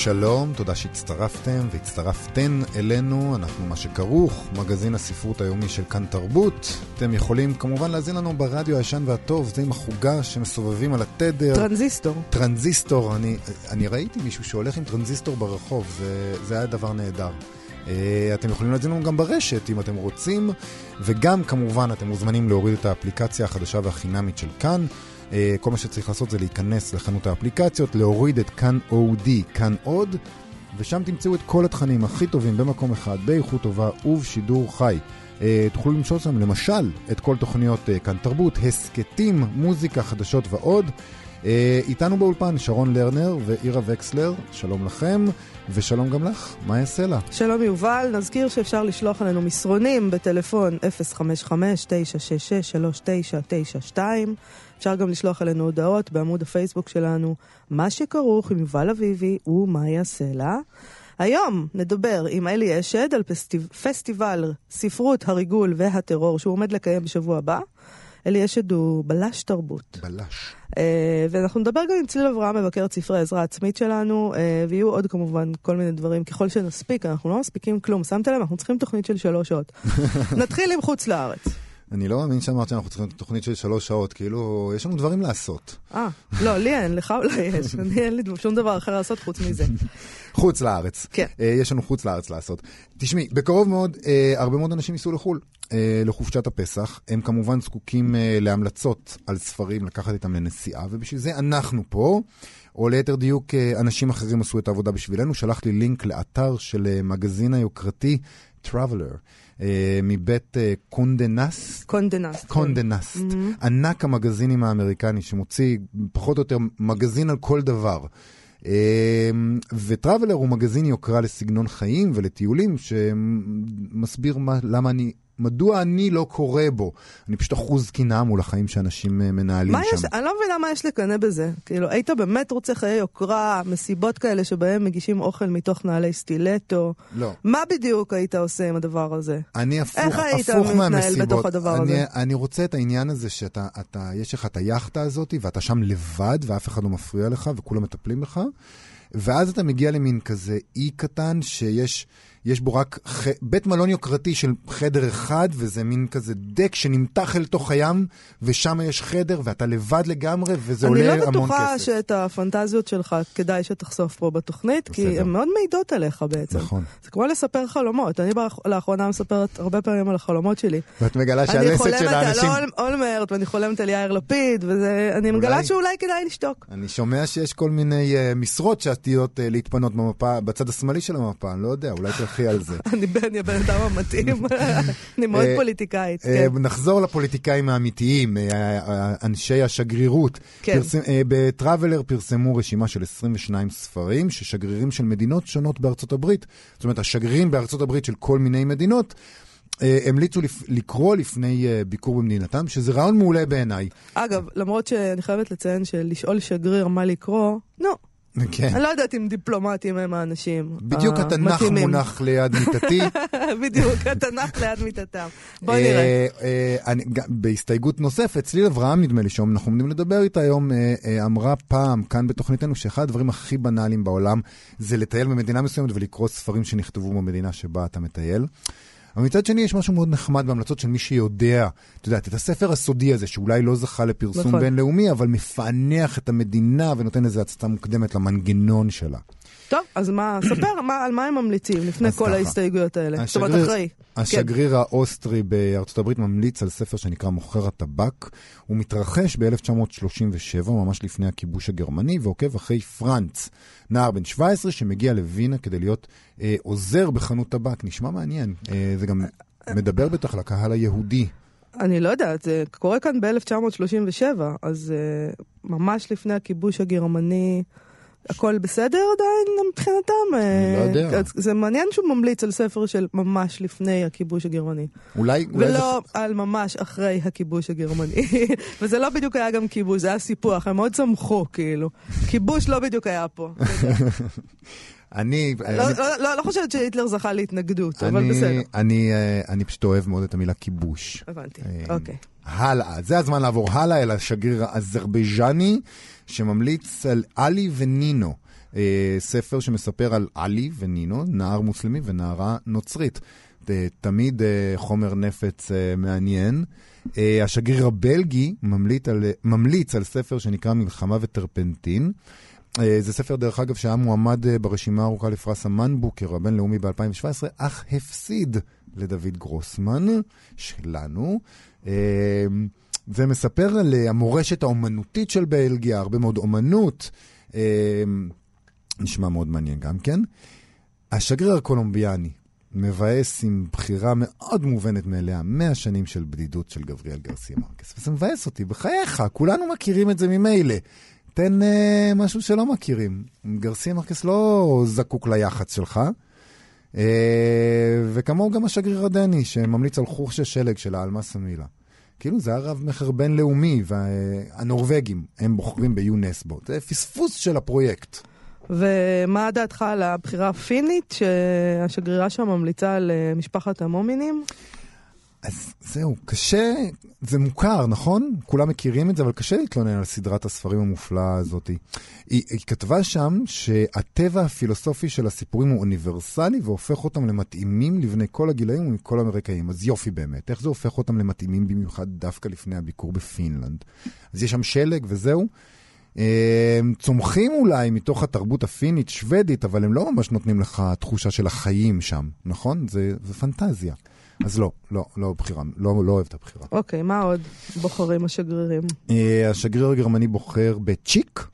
שלום, תודה שהצטרפתם והצטרפתן אלינו, אנחנו מה שכרוך, מגזין הספרות היומי של כאן תרבות. אתם יכולים כמובן להזין לנו ברדיו הישן והטוב, זה עם החוגה שמסובבים על התדר. טרנזיסטור. טרנזיסטור, אני, אני ראיתי מישהו שהולך עם טרנזיסטור ברחוב, זה, זה היה דבר נהדר. אה, אתם יכולים להזין לנו גם ברשת אם אתם רוצים, וגם כמובן אתם מוזמנים להוריד את האפליקציה החדשה והחינמית של כאן. אה, כל מה שצריך לעשות זה להיכנס לחנות האפליקציות, להוריד את כאן אודי, כאן עוד, ושם תמצאו את כל התכנים הכי טובים במקום אחד, באיכות טובה ובשידור חי. אה, תוכלו למשול שם למשל את כל תוכניות כאן תרבות, הסכתים, מוזיקה, חדשות ועוד. איתנו באולפן שרון לרנר ואירה וקסלר, שלום לכם. ושלום גם לך, מה יעשה לה? שלום יובל, נזכיר שאפשר לשלוח עלינו מסרונים בטלפון 055-966-3992. אפשר גם לשלוח עלינו הודעות בעמוד הפייסבוק שלנו, מה שכרוך עם יובל אביבי ומה יעשה לה. היום נדבר עם אלי אשד על פסטיב... פסטיבל ספרות הריגול והטרור שהוא עומד לקיים בשבוע הבא. אלי אשד הוא בלש תרבות. בלש. Uh, ואנחנו נדבר גם עם צליל אברהם, מבקר את ספרי העזרה העצמית שלנו, uh, ויהיו עוד כמובן כל מיני דברים ככל שנספיק, אנחנו לא מספיקים כלום. שמת לב? אנחנו צריכים תוכנית של שלוש שעות. נתחיל עם חוץ לארץ. אני לא מאמין שאמרת שאנחנו צריכים תוכנית של שלוש שעות, כאילו, יש לנו דברים לעשות. אה, לא, לי אין, לך אולי יש, אני אין לי שום דבר אחר לעשות חוץ מזה. חוץ לארץ. כן. Uh, יש לנו חוץ לארץ לעשות. תשמעי, בקרוב מאוד, הרבה מאוד אנשים ייסעו לחו"ל. אה, לחופשת הפסח. הם כמובן זקוקים אה, להמלצות על ספרים לקחת איתם לנסיעה, ובשביל זה אנחנו פה. או ליתר דיוק, אה, אנשים אחרים עשו את העבודה בשבילנו. שלח לי לינק לאתר של מגזין היוקרתי Traveler. מבית קונדה נסט. קונדה נסט. קונדה נסט. Mm-hmm. ענק המגזינים האמריקני שמוציא פחות או יותר מגזין על כל דבר. ו Traveler הוא מגזין יוקרה לסגנון חיים ולטיולים, שמסביר מה, למה אני מדוע אני לא קורא בו? אני פשוט אחוז קנאה מול החיים שאנשים אה, מנהלים שם. יש, אני לא מבינה מה יש לקנא בזה. כאילו, היית באמת רוצה חיי יוקרה, מסיבות כאלה שבהם מגישים אוכל מתוך נעלי סטילטו? לא. מה בדיוק היית עושה עם הדבר הזה? אני הפוך, איך היית הפוך מתנהל בתוך הדבר אני, הזה? אני רוצה את העניין הזה שאתה, אתה, יש לך את היאכטה הזאת, ואתה שם לבד, ואף אחד לא מפריע לך, וכולם מטפלים בך, ואז אתה מגיע למין כזה אי קטן שיש... יש בו רק ח... בית מלון יוקרתי של חדר אחד, וזה מין כזה דק שנמתח אל תוך הים, ושם יש חדר, ואתה לבד לגמרי, וזה עולה המון כסף. אני לא בטוחה שאת הפנטזיות שלך כדאי שתחשוף פה בתוכנית, בסדר. כי הן מאוד מעידות עליך בעצם. נכון. זה כמו לספר חלומות. אני לאחרונה מספרת הרבה פעמים על החלומות שלי. ואת מגלה שהלסת של האנשים... אני חולמת על אולמרט, ואני חולמת על יאיר לפיד, ואני מגלה אולי... שאולי כדאי לשתוק. אני שומע שיש כל מיני uh, משרות שעתידות uh, להתפנות במפה, בצד השמאלי של המפה, אני לא יודע, אולי תלכי על זה. אני הבן אדם המתאים, אני מאוד אה, פוליטיקאית, כן. נחזור לפוליטיקאים האמיתיים, אנשי השגרירות. כן. בטראבלר פרסמו רשימה של 22 ספרים ששגרירים של מדינות שונות בארצות הברית, זאת אומרת, השגרירים בארצות הברית של כל מיני מדינות, המליצו לקרוא לפני ביקור במדינתם, שזה רעיון מעולה בעיניי. אגב, למרות שאני חייבת לציין שלשאול שגריר מה לקרוא, נו. כן. אני לא יודעת אם דיפלומטים הם האנשים בדיוק התנ"ך מונח ליד מיטתי. בדיוק, התנ"ך ליד מיטתם. בוא נראה. אה, בהסתייגות נוספת, צליל אברהם, נדמה לי, שאנחנו עומדים לדבר איתה היום, אה, אה, אמרה פעם, כאן בתוכניתנו, שאחד הדברים הכי בנאליים בעולם זה לטייל במדינה מסוימת ולקרוא ספרים שנכתבו במדינה שבה אתה מטייל. אבל מצד שני יש משהו מאוד נחמד בהמלצות של מי שיודע, את יודעת, את הספר הסודי הזה, שאולי לא זכה לפרסום נכון. בינלאומי, אבל מפענח את המדינה ונותן איזו הצצה מוקדמת למנגנון שלה. טוב, אז מה, ספר מה, על מה הם ממליצים לפני כל ככה, ההסתייגויות האלה. השגריר, זאת אומרת, אחרי. השגריר כן. האוסטרי בארצות הברית ממליץ על ספר שנקרא מוכר הטבק. הוא מתרחש ב-1937, ממש לפני הכיבוש הגרמני, ועוקב אחרי פרנץ, נער בן 17 שמגיע לווינה כדי להיות אה, עוזר בחנות טבק. נשמע מעניין. אה, זה גם מדבר בטח לקהל היהודי. אני לא יודעת, זה קורה כאן ב-1937, אז uh, ממש לפני הכיבוש הגרמני. הכל בסדר עדיין מבחינתם? אני לא יודע. אז זה מעניין שהוא ממליץ על ספר של ממש לפני הכיבוש הגרמני. אולי... אולי זה- ולא על ממש אחרי הכיבוש הגרמני. וזה לא בדיוק היה גם כיבוש, זה היה סיפוח, הם מאוד שמחו, כאילו. כיבוש לא בדיוק היה פה. אני... לא- אני- לא- לא לא חושבת שהיטלר זכה להתנגדות, אבל בסדר. אני, אה, אני פשוט אוהב מאוד את המילה כיבוש. הבנתי, אה, אוקיי. הלאה, זה הזמן לעבור הלאה אל השגריר האזרבייג'ני, שממליץ על עלי ונינו. אה, ספר שמספר על עלי ונינו, נער מוסלמי ונערה נוצרית. תמיד חומר נפץ מעניין. השגריר הבלגי ממליץ על, ממליץ על ספר שנקרא מלחמה וטרפנטין. אה, זה ספר, דרך אגב, שהיה מועמד אה, ברשימה הארוכה לפרס המנבוקר הבינלאומי ב-2017, אך הפסיד לדוד גרוסמן, שלנו. אה, זה מספר על אה, המורשת האומנותית של בלגיה, הרבה מאוד אומנות. אה, נשמע מאוד מעניין גם כן. השגריר הקולומביאני מבאס עם בחירה מאוד מובנת מאליה, 100 שנים של בדידות של גבריאל גרסיה מרקס. וזה מבאס אותי, בחייך, כולנו מכירים את זה ממילא. תן אה, משהו שלא מכירים. גרסיה מרקס לא זקוק ליח"צ שלך. אה, וכמוהו גם השגריר הדני, שממליץ על חורש השלג של העלמה סמילה. כאילו זה היה רב-מכר בינלאומי, והנורבגים, הם בוחרים ביונסבו. זה פספוס של הפרויקט. ומה דעתך על הבחירה הפינית, שהשגרירה שם ממליצה על אה, משפחת המומינים? אז זהו, קשה, זה מוכר, נכון? כולם מכירים את זה, אבל קשה להתלונן על סדרת הספרים המופלאה הזאת. היא, היא כתבה שם שהטבע הפילוסופי של הסיפורים הוא אוניברסלי והופך אותם למתאימים לבני כל הגילאים ומכל המרקעים. אז יופי באמת, איך זה הופך אותם למתאימים במיוחד דווקא לפני הביקור בפינלנד? אז יש שם שלג וזהו. אה, צומחים אולי מתוך התרבות הפינית, שוודית, אבל הם לא ממש נותנים לך תחושה של החיים שם, נכון? זה, זה פנטזיה. אז לא, לא, לא בחירה, לא, לא אוהב את הבחירה. אוקיי, מה עוד בוחרים השגרירים? אה, השגריר הגרמני בוחר בצ'יק,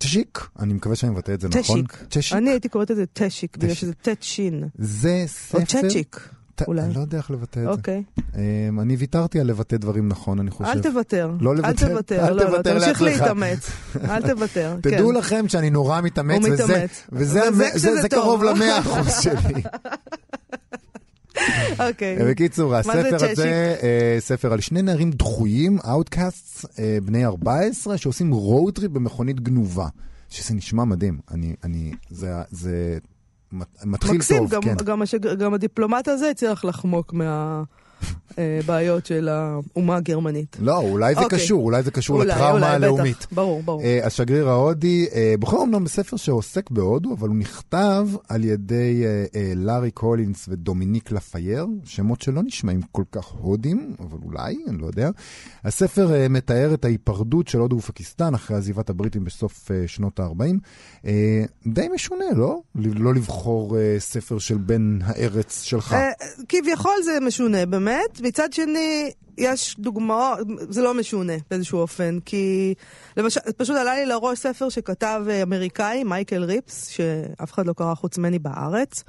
צ'יק, אני מקווה שאני מבטא את זה נכון. צ'שיק. אני הייתי קוראת לזה טשיק, בגלל. שזה טט שין. זה ספר... או צ'צ'יק, ת- אולי. אני לא יודע איך לבטא את זה. אוקיי. אה, אני ויתרתי על לבטא דברים נכון, אני חושב. אל תוותר. לא אל לוותר. תוותר. אל לא, לא, תוותר תמשיך. להתאמץ. אל תוותר. כן. תדעו לכם שאני נורא מתאמץ, הוא וזה, מתאמץ. וזה, וזה המ- זה, כשזה זה טוב. קרוב למאה אחוז שלי. אוקיי. בקיצור, זה הספר? הזה, אה, ספר על שני נערים דחויים, Outcasts, אה, בני 14, שעושים trip במכונית גנובה. שזה נשמע מדהים. אני, אני, זה, זה מת- מתחיל מקסים, טוב, גם, כן. גם, השגר, גם הדיפלומט הזה הצליח לחמוק מהבעיות של האומה הגרמנית. לא, אולי זה אוקיי. קשור, אולי זה קשור אולי, לטראומה אולי, הלאומית. בטח. ברור, ברור. אה, השגריר ההודי אה, בוחר אומנם בספר שעוסק בהודו, אבל הוא נכתב על ידי אה, אה, לארי קולינס ודומיניק לפאייר, שמות שלא נשמעים כל כך הודים, אבל אולי, אני לא יודע. הספר אה, מתאר את ההיפרדות של הודו ופקיסטן אחרי עזיבת הבריטים בסוף אה, שנות ה-40. אה, די משונה, לא? לא לבחור אה, ספר של בן הארץ שלך. אה, כביכול זה משונה באמת, מצד שני יש דוגמאות, זה לא משונה באיזשהו אופן, כי למשל, פשוט עלה לי לראש ספר שכתב אה, אמריקאי, מייקל ריפס, שאף אחד לא קרא חוץ ממני בארץ.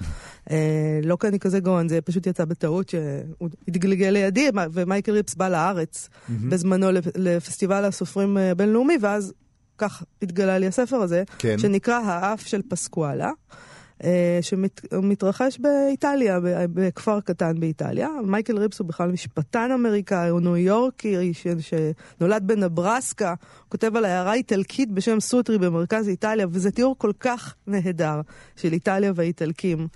אה, לא כי אני כזה גאון, זה פשוט יצא בטעות שהוא התגלגל לידי, ומייקל ריפס בא לארץ בזמנו לפ- לפסטיבל הסופרים אה, הבינלאומי, ואז כך התגלה לי הספר הזה, כן. שנקרא האף של פסקואלה. אה, שמתרחש באיטליה, בכפר קטן באיטליה. מייקל ריפס הוא בכלל משפטן אמריקאי, הוא ניו יורקי שנולד בנברסקה, הוא כותב על עיירה איטלקית בשם סוטרי במרכז איטליה, וזה תיאור כל כך נהדר של איטליה והאיטלקים.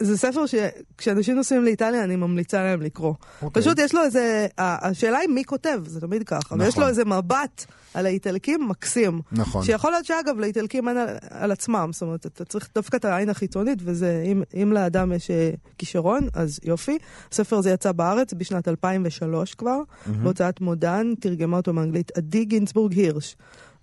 זה ספר שכשאנשים נוסעים לאיטליה אני ממליצה להם לקרוא. אוקיי. פשוט יש לו איזה, השאלה היא מי כותב, זה תמיד ככה, ויש נכון. לו איזה מבט על האיטלקים מקסים. נכון. שיכול להיות שאגב, לאיטלקים אין על, על עצמם, זאת אומרת, אתה צריך דווקא את העין החיצונית, וזה, אם, אם לאדם יש אה, כישרון, אז יופי. הספר הזה יצא בארץ בשנת 2003 כבר, בהוצאת מודן, תרגמה אותו מאנגלית עדי גינצבורג הירש.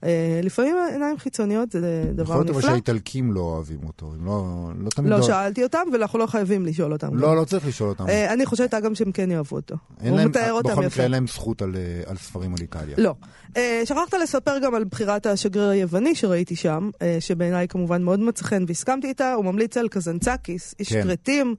אה, לפעמים עיניים חיצוניות זה דבר יכול להיות אבל נפלא. שהאיטלקים לא אוהבים אותו, הם לא, לא תמיד... לא לא- שאלתי אותם, ואנחנו לא חייבים לשאול אותם. גם. לא, לא צריך לשאול אותם. אה, אני חושבת אגב שהם כן יאהבו אותו. הוא להם, מתאר אותם בכל יפה. מקרה אין להם זכות על, אה, על ספרים על איטליה. לא. אה, שכחת לספר גם על בחירת השגריר היווני שראיתי שם, אה, שבעיניי כמובן מאוד מצא חן והסכמתי איתה, הוא ממליץ על קזנצקיס, איש כן. כרתים,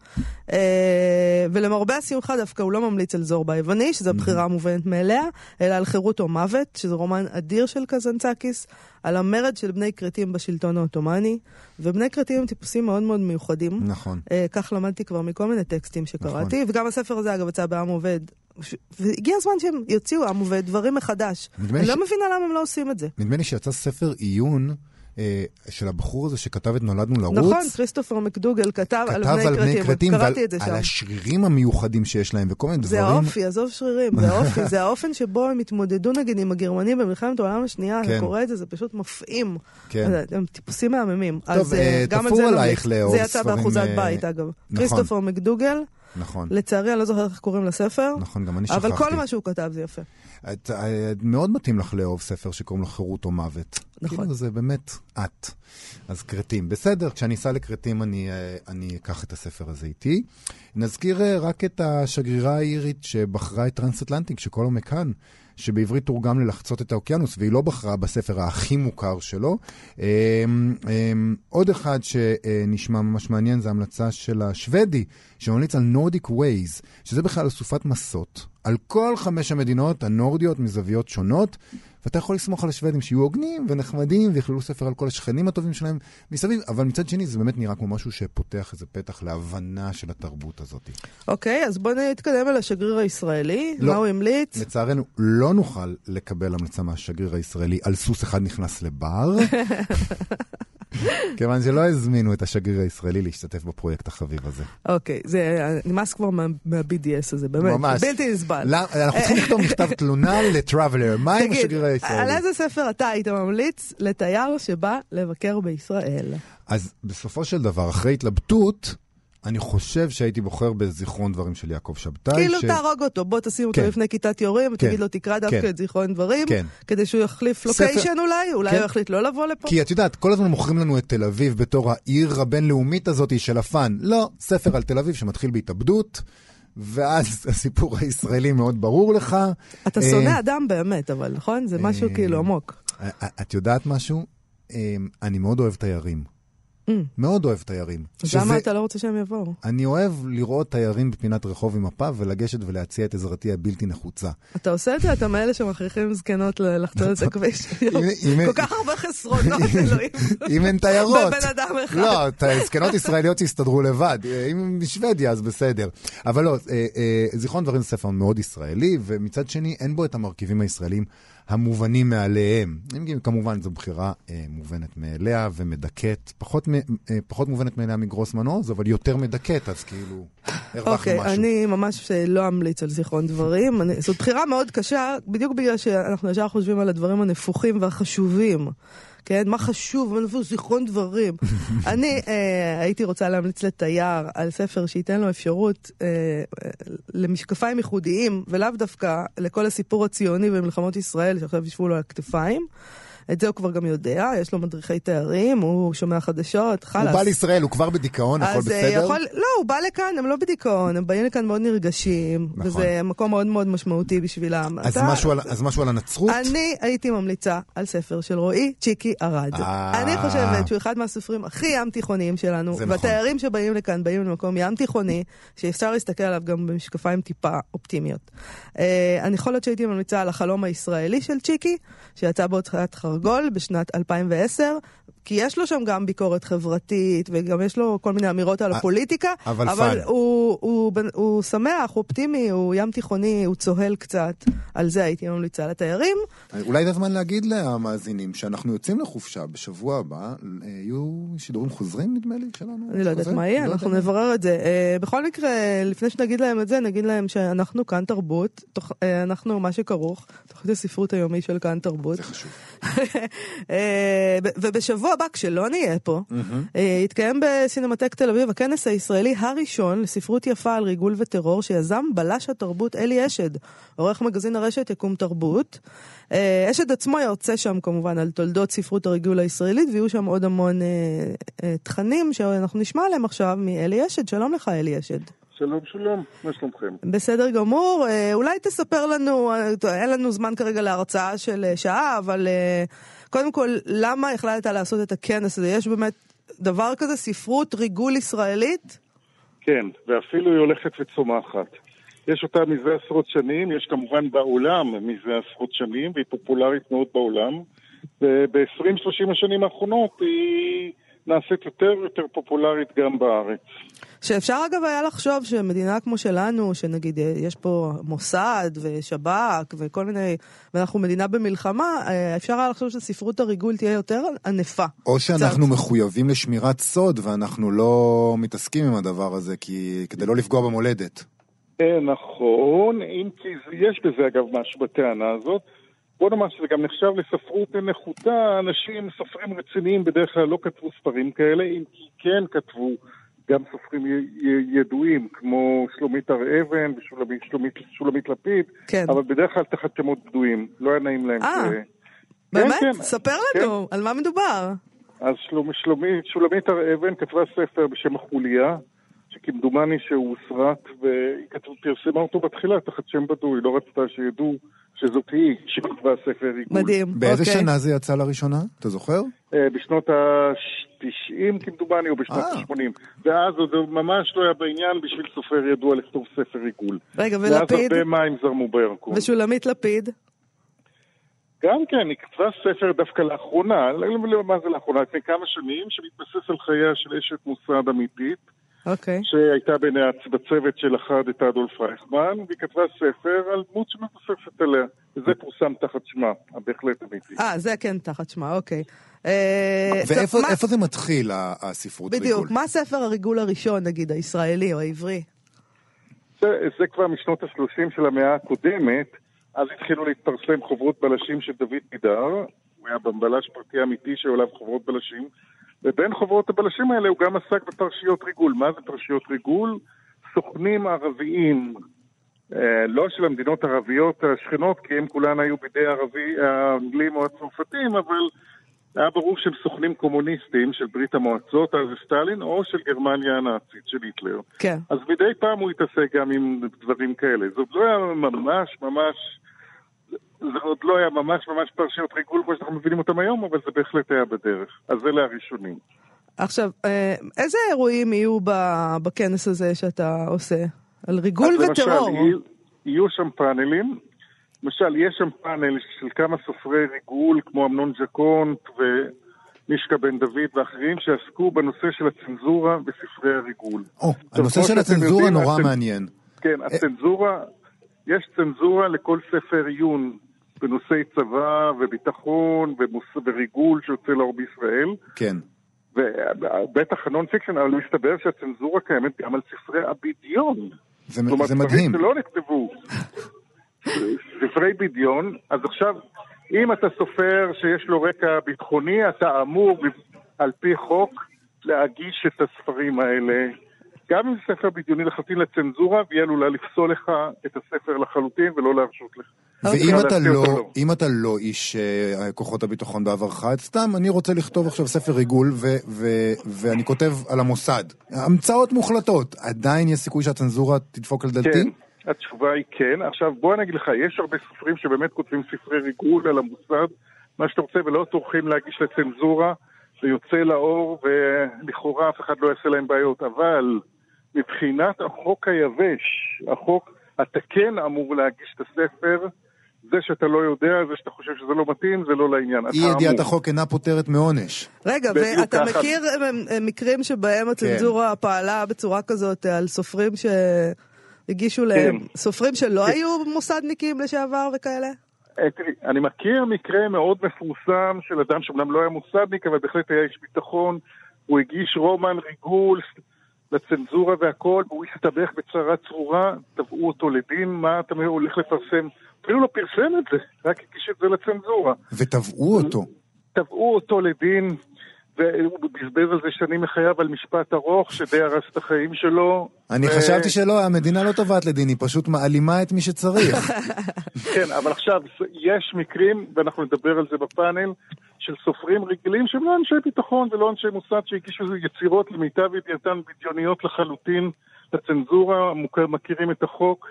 אה, ולמרבה השמחה דווקא הוא לא ממליץ על זורבה היווני, שזו הבחירה המובנת מאליה, אלא על חירות או מוות, שזה רומן אדיר של קזנצקיס על המרד של בני כרתים בשלטון העות'מאני, ובני כרתים הם טיפוסים מאוד מאוד מיוחדים. נכון. אה, כך למדתי כבר מכל מיני טקסטים שקראתי, וגם הספר הזה אגב יצא בעם עובד. ש- והגיע הזמן שהם יוציאו עם עובד דברים מחדש. אני לא ש- מבינה למה הם לא עושים את זה. נדמה לי שיצא ספר עיון של הבחור הזה שכתב את נולדנו לרוץ. נכון, כריסטופר מקדוגל כתב על כתב על בני כרתים כרתים, ועל קראתי את זה על שם. השרירים המיוחדים שיש להם וכל מיני זה דברים. האופי, עזוב שרירים, זה האופי, זה האופן שבו הם התמודדו נגיד עם הגרמנים במלחמת העולם השנייה, כן. אני קורא את זה, זה פשוט מפעים. כן. הם טיפוסים מהממים. טוב, אז, אה, אה, גם על תפור זה. עלייך לאהוב זה יצא ספרים, באחוזת אה, בית אגב. נכון. כריסטופר מקדוגל, נכון, לצערי אני לא זוכרת איך קוראים לספר, נכון, גם אני שכחתי. אבל כל מה שהוא כתב זה יפה. את, אה, מאוד מתאים לך לאהוב ספר שקוראים לו חירות או מוות. נכון. כאילו זה באמת את. אז כרתים. בסדר, כשאני אסע לכרתים אני, אה, אני אקח את הספר הזה איתי. נזכיר אה, רק את השגרירה האירית שבחרה את TransAtlantic, של קולום מקאן. שבעברית תורגם ללחצות את האוקיינוס, והיא לא בחרה בספר הכי מוכר שלו. אמ, אמ, עוד אחד שנשמע ממש מעניין זה המלצה של השוודי, שממליץ על Nordic Ways, שזה בכלל אסופת מסות, על כל חמש המדינות הנורדיות מזוויות שונות, ואתה יכול לסמוך על השוודים שיהיו הוגנים ונחמדים ויכללו ספר על כל השכנים הטובים שלהם מסביב, אבל מצד שני זה באמת נראה כמו משהו שפותח איזה פתח להבנה של התרבות הזאת. אוקיי, אז בואו נתקדם אל השגריר הישראלי, לא. מה הוא המליץ? לצערנו, לא נוכל לקבל המלצה מהשגריר הישראלי על סוס אחד נכנס לבר, כיוון שלא הזמינו את השגריר הישראלי להשתתף בפרויקט החביב הזה. אוקיי, זה נמאס כבר מה- מה-BDS הזה, באמת, ממש. בלתי נסבל. אנחנו צריכים לכתוב מכתב תלונה לטראבלר, מה עם השגריר על הישראלי? איזה ספר אתה היית ממליץ לתייר שבא לבקר בישראל? אז בסופו של דבר, אחרי התלבטות, אני חושב שהייתי בוחר בזיכרון דברים של יעקב שבתאי. כאילו ש- תהרוג אותו, בוא תשים אותו כן. לפני כיתת יורים, ותגיד כן. לו תקרא דווקא כן. את זיכרון דברים, כן. כדי שהוא יחליף ספר- לוקיישן אולי, אולי כן. הוא יחליט לא לבוא לפה. כי את יודעת, כל הזמן מוכרים לנו את תל אביב בתור העיר הבינלאומית הזאת של הפאן. לא, ספר על תל אביב שמתחיל בהתאבדות, ואז הסיפור הישראלי מאוד ברור לך. אתה אה, שונא אדם באמת, אבל נכון? זה משהו אה, כאילו עמוק. אה, את יודעת משהו? אני מאוד אוהב תיירים. Mm. מאוד אוהב תיירים. אז שזה- למה אתה לא רוצה שהם יבואו? אני אוהב לראות תיירים בפינת רחוב עם מפה ולגשת ולהציע את עזרתי הבלתי נחוצה. אתה עושה את זה? אתה מאלה שמכריחים זקנות לחצות את הכביש. אם- כל כך הרבה חסרונות, אלוהים. אם הן תיירות. בבן אדם אחד. לא, זקנות ישראליות יסתדרו לבד. אם משוודיה אז בסדר. אבל לא, אה, אה, זיכרון דברים זה ספר מאוד ישראלי, ומצד שני אין בו את המרכיבים הישראלים המובנים מעליהם. אם כמובן זו בחירה אה, מובנת מאליה ומדכאת, פחות, אה, פחות מובנת מאליה מגרוסמן עוז, אבל יותר מדכאת, אז כאילו הרווחנו אוקיי, משהו. אני ממש לא אמליץ על זיכרון דברים. אני- זאת בחירה מאוד קשה, בדיוק בגלל שאנחנו ישר חושבים על הדברים הנפוחים והחשובים. כן, מה חשוב, מה נפוץ, זיכרון דברים. אני אה, הייתי רוצה להמליץ לתייר על ספר שייתן לו אפשרות אה, אה, למשקפיים ייחודיים, ולאו דווקא לכל הסיפור הציוני במלחמות ישראל, שעכשיו ישבו לו על הכתפיים. את זה הוא כבר גם יודע, יש לו מדריכי תיירים, הוא שומע חדשות, הוא חלאס. בא לישראל, הוא כבר בדיכאון, הכל אה, בסדר? יכול, לא, הוא בא לכאן, הם לא בדיכאון, הם באים לכאן מאוד נרגשים, נכון. וזה מקום מאוד מאוד משמעותי בשבילם. אז אתה- משהו על- אז משהו על הנצרות? אני הייתי ממליצה על ספר של רועי צ'יקי ארד. אה. אני חושבת שהוא אחד מהסופרים הכי ים תיכוניים שלנו, זה נכון. והתיירים שבאים לכאן באים למקום ים תיכוני, שאפשר להסתכל עליו גם במשקפיים טיפה אופטימיות. אה, אני יכול להיות שהייתי ממליצה על החלום הישראלי של צ'יקי, שיצא בהוצאת חרגול בשנת 2010. כי יש לו שם גם ביקורת חברתית, וגם יש לו כל מיני אמירות על הפוליטיקה, אבל אבל. הוא, הוא, הוא, הוא שמח, הוא אופטימי, הוא ים תיכוני, הוא צוהל קצת. על זה הייתי ממליצה לתיירים. אולי זה הזמן להגיד למאזינים שאנחנו יוצאים לחופשה בשבוע הבא, יהיו שידורים חוזרים נדמה לי שלנו? אני לא יודעת? מה יהיה, לא אנחנו. נברר את זה. אה, בכל מקרה, לפני שנגיד להם את זה, נגיד להם שאנחנו כאן תרבות, אה, אנחנו מה שכרוך, תוכנית הספרות היומי של כאן תרבות. זה חשוב. אה, ובשבוע הבא, כשלא נהיה פה, אה, יתקיים בסינמטק תל אביב הכנס הישראלי הראשון לספרות יפה על ריגול וטרור, שיזם בלש התרבות אלי אשד, עורך מגזין הרשת יקום תרבות. אה, אשד עצמו ירצה שם כמובן על תולדות ספרות הריגול הישראלית, ויהיו שם עוד המון אה, אה, תכנים שאנחנו נשמע עליהם עכשיו מאלי אשד. שלום לך, אלי אשד. שלום שלום, מה שלומכם? בסדר גמור, אה, אולי תספר לנו, אה, אין לנו זמן כרגע להרצאה של אה, שעה, אבל קודם כל, למה החלטת לעשות את הכנס הזה? יש באמת דבר כזה, ספרות ריגול ישראלית? כן, ואפילו היא הולכת וצומחת. יש אותה מזה עשרות שנים, יש כמובן בעולם מזה עשרות שנים, והיא פופולרית מאוד בעולם. וב-20-30 השנים האחרונות היא נעשית יותר ויותר פופולרית גם בארץ. שאפשר אגב היה לחשוב שמדינה כמו שלנו, שנגיד אה, יש פה מוסד ושב"כ וכל מיני, ואנחנו מדינה במלחמה, אה, אפשר היה לחשוב שספרות הריגול תהיה יותר ענפה. או שאנחנו קצת. מחויבים לשמירת סוד ואנחנו לא מתעסקים עם הדבר הזה כי, כדי לא לפגוע במולדת. אה, נכון, אם כי יש בזה אגב משהו בטענה הזאת. בוא נאמר שזה גם נחשב לספרות נחותה, אנשים, סופרים רציניים בדרך כלל לא כתבו ספרים כאלה, אם כי כן כתבו גם סופרים י- י- ידועים, כמו שלומית הר אבן ושולמית שלומית, שלומית לפיד, כן. אבל בדרך כלל תחת שמות בדויים, לא היה נעים להם. אה, ש- באמת? כן, ספר כן. לנו, על מה מדובר? אז שלומ, שלומית, שולמית הר אבן כתבה ספר בשם החוליה, שכמדומני שהוא הוסרט, והיא פרסמה אותו בתחילה תחת שם בדוי, לא רצתה שידעו שזאת היא שכתבה ספר עיגול. מדהים. באיזה אוקיי. שנה זה יצא לראשונה? אתה זוכר? אה, בשנות ה-90 כמדומני, או בשנות אה. ה-80. ואז עוד ממש לא היה בעניין בשביל סופר ידוע לכתוב ספר עיגול. רגע, ואז ולפיד? הרבה מים זרמו בירקון. ושולמית לפיד? גם כן, היא כתבה ספר דווקא לאחרונה, לא יודע מה זה לאחרונה, לפני כמה שנים, שמתבסס על חייה של אשת מוסד אמיתית. אוקיי. שהייתה ביניהם בצוות שלכד את אדולף רייכמן, והיא כתבה ספר על דמות שמבוססת עליה. וזה פורסם תחת שמה, הבהחלט אמיתי. אה, זה כן תחת שמה, אוקיי. אה, ואיפה זה מתחיל, הספרות ריגול? בדיוק, מה ספר הריגול הראשון, נגיד, הישראלי או העברי? זה, זה כבר משנות ה-30 של המאה הקודמת, אז התחילו להתפרסם חוברות בלשים של דוד גידר, הוא היה בלש פרטי אמיתי שהיו עליו חוברות בלשים, ובין חוברות הבלשים האלה הוא גם עסק בפרשיות ריגול. מה זה פרשיות ריגול? סוכנים ערביים, אה, לא של המדינות הערביות השכנות, כי הם כולן היו בידי הערבי, האנגלים או הצרפתים, אבל היה ברור שהם סוכנים קומוניסטים של ברית המועצות, אז סטלין, או של גרמניה הנאצית, של היטלר. כן. אז מדי פעם הוא התעסק גם עם דברים כאלה. עוד לא היה ממש ממש, זה עוד לא היה ממש ממש פרשיות ריגול כמו שאנחנו מבינים אותם היום, אבל זה בהחלט היה בדרך. אז אלה הראשונים. עכשיו, אה, איזה אירועים יהיו ב- בכנס הזה שאתה עושה? על ריגול אז למשל, וטרור. יהיו, יהיו שם פאנלים. למשל, יש שם פאנל של כמה סופרי ריגול, כמו אמנון ג'קונט ומישקה בן דוד ואחרים, שעסקו בנושא של הצנזורה בספרי הריגול. או, הנושא של הצנזורה יודעים, נורא הצנ- מעניין. כן, הצנזורה, יש צנזורה לכל ספר עיון בנושאי צבא וביטחון ומוס- וריגול שיוצא לאור בישראל, כן. ובטח ה non-fiction, אבל מסתבר שהצנזורה קיימת גם על ספרי הבדיון. זה כלומר, זה ספרים מדהים. שלא נכתבו. ספרי בדיון, אז עכשיו, אם אתה סופר שיש לו רקע ביטחוני, אתה אמור על פי חוק להגיש את הספרים האלה. גם אם זה ספר בדיוני לחלוטין לצנזורה, והיא עלולה לפסול לך את הספר לחלוטין ולא להרשות לך. ואם אוקיי. אתה לא, לא. אם אתה לא איש אה, כוחות הביטחון בעברך, אז סתם, אני רוצה לכתוב עכשיו ספר ריגול, ו- ו- ואני כותב על המוסד. המצאות מוחלטות. עדיין יש סיכוי שהצנזורה תדפוק על דלתי? כן, התשובה היא כן. עכשיו, בוא אני אגיד לך, יש הרבה סופרים שבאמת כותבים ספרי ריגול על המוסד, מה שאתה רוצה, ולא טורחים להגיש לצנזורה, זה יוצא לאור, ולכאורה אף אחד לא יעשה להם בעיות. אבל מבחינת החוק היבש, החוק, אתה כן אמור להגיש את הספר, זה שאתה לא יודע, זה שאתה חושב שזה לא מתאים, זה לא לעניין. אי ידיעת. החוק אינה פותרת מעונש. רגע, ואתה ככה. מכיר אה, אה, מקרים שבהם הצנזורה פעלה בצורה כזאת אה, על סופרים שהגישו להם, סופרים שלא כן. היו מוסדניקים לשעבר וכאלה? אה, תראי, אני מכיר מקרה מאוד מפורסם של אדם שאומנם לא היה מוסדניק, אבל בהחלט היה איש ביטחון. הוא הגיש רומן ריגול לצנזורה והכל, והוא הסתבך בצרה צרורה, תבעו אותו לדין, מה אתה הולך לפרסם? אפילו לא פרסם את זה, רק הגיש את זה לצנזורה. ותבעו אותו. תבעו אותו לדין, והוא בזבז על זה שנים מחייו על משפט ארוך, שדי הרס את החיים שלו. אני ו- חשבתי שלא, המדינה לא תובעת לדין, היא פשוט מעלימה את מי שצריך. כן, אבל עכשיו, יש מקרים, ואנחנו נדבר על זה בפאנל, של סופרים רגילים שהם לא אנשי ביטחון ולא אנשי מוסד שהגישו יצירות למיטב ידיעתן בדיוניות לחלוטין לצנזורה, מכירים את החוק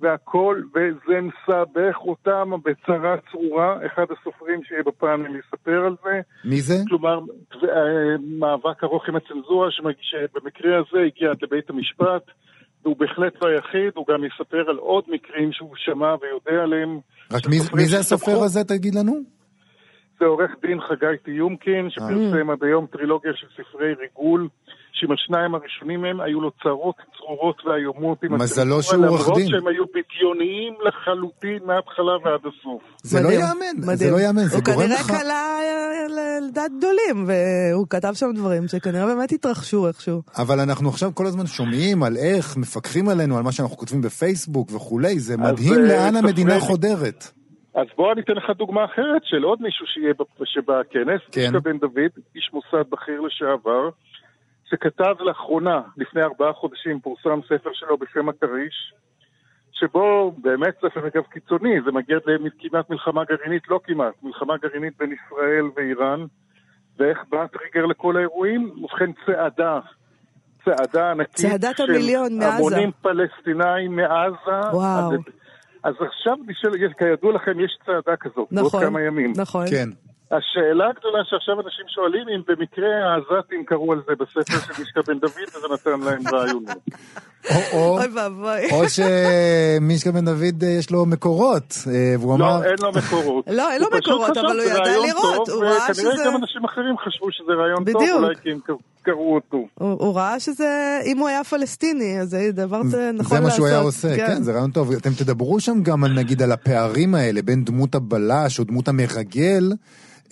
והכל, וזה מסבך אותם בצרה צרורה. אחד הסופרים שיהיה בפאנל יספר על זה. מי זה? כלומר, אה, מאבק ארוך עם הצנזורה, שבמקרה הזה הגיע עד לבית המשפט, והוא בהחלט לא היחיד, הוא גם יספר על עוד מקרים שהוא שמע ויודע עליהם. רק מי- מי זה. הסופר הזה, תגיד לנו? זה עורך דין חגי טיומקין, שפרסם עד היום טרילוגיה של ספרי ריגול, שעם השניים הראשונים מהם היו לו צרות צרורות ואיומות עם מזלו שהוא עורך דין. למרות שהם היו בדיוניים לחלוטין מההתחלה ועד הסוף. זה לא יאמן, זה. לא יאמן, זה הוא גורם כנראה לך... קלע אה, לדעת גדולים, והוא כתב שם דברים שכנראה באמת התרחשו איכשהו. אבל אנחנו עכשיו כל הזמן שומעים על איך מפקחים עלינו, על מה שאנחנו כותבים בפייסבוק וכולי, זה מדהים אה, לאן המדינה. חודרת. אז בוא אני אתן לך דוגמה אחרת של עוד מישהו שיהיה שבכנס, כן. ישכה בן דוד, איש מוסד בכיר לשעבר, שכתב לאחרונה, לפני ארבעה חודשים, פורסם ספר שלו בשם הכריש, שבו באמת ספר אגב קיצוני, זה מגיע לכמעט מלחמה גרעינית, לא כמעט, מלחמה גרעינית בין ישראל ואיראן, ואיך בא הטריגר לכל האירועים? ובכן צעדה, צעדה ענקית צעדת של המיליון מעזה. המונים פלסטינאים מעזה. וואו. עד- אז עכשיו נשאל, יש- כידוע לכם, יש צעדה כזאת, נכון, בעוד כמה ימים. נכון. כן. השאלה הגדולה שעכשיו אנשים שואלים אם במקרה העזתים קראו על זה בספר של מישקה בן דוד וזה נתן להם רעיונות. או- או- אוי ואבוי. או שמישקה בן דוד אה, יש לו מקורות, אה, והוא אמר... לא, אין לו מקורות. לא, אין לו מקורות, אבל הוא ידע לראות, הוא ראה וכנראה שזה- גם אנשים אחרים חשבו שזה רעיון טוב. אולי כי הם קראו אותו. הוא הוא ראה שזה, אם הוא היה פלסטיני, אז זה דבר נכון לעשות. זה מה שהוא היה עושה, כן, זה רעיון טוב. אתם תדברו שם גם על, נגיד, על הפערים האלה בין דמות הבלש או דמות המרגל.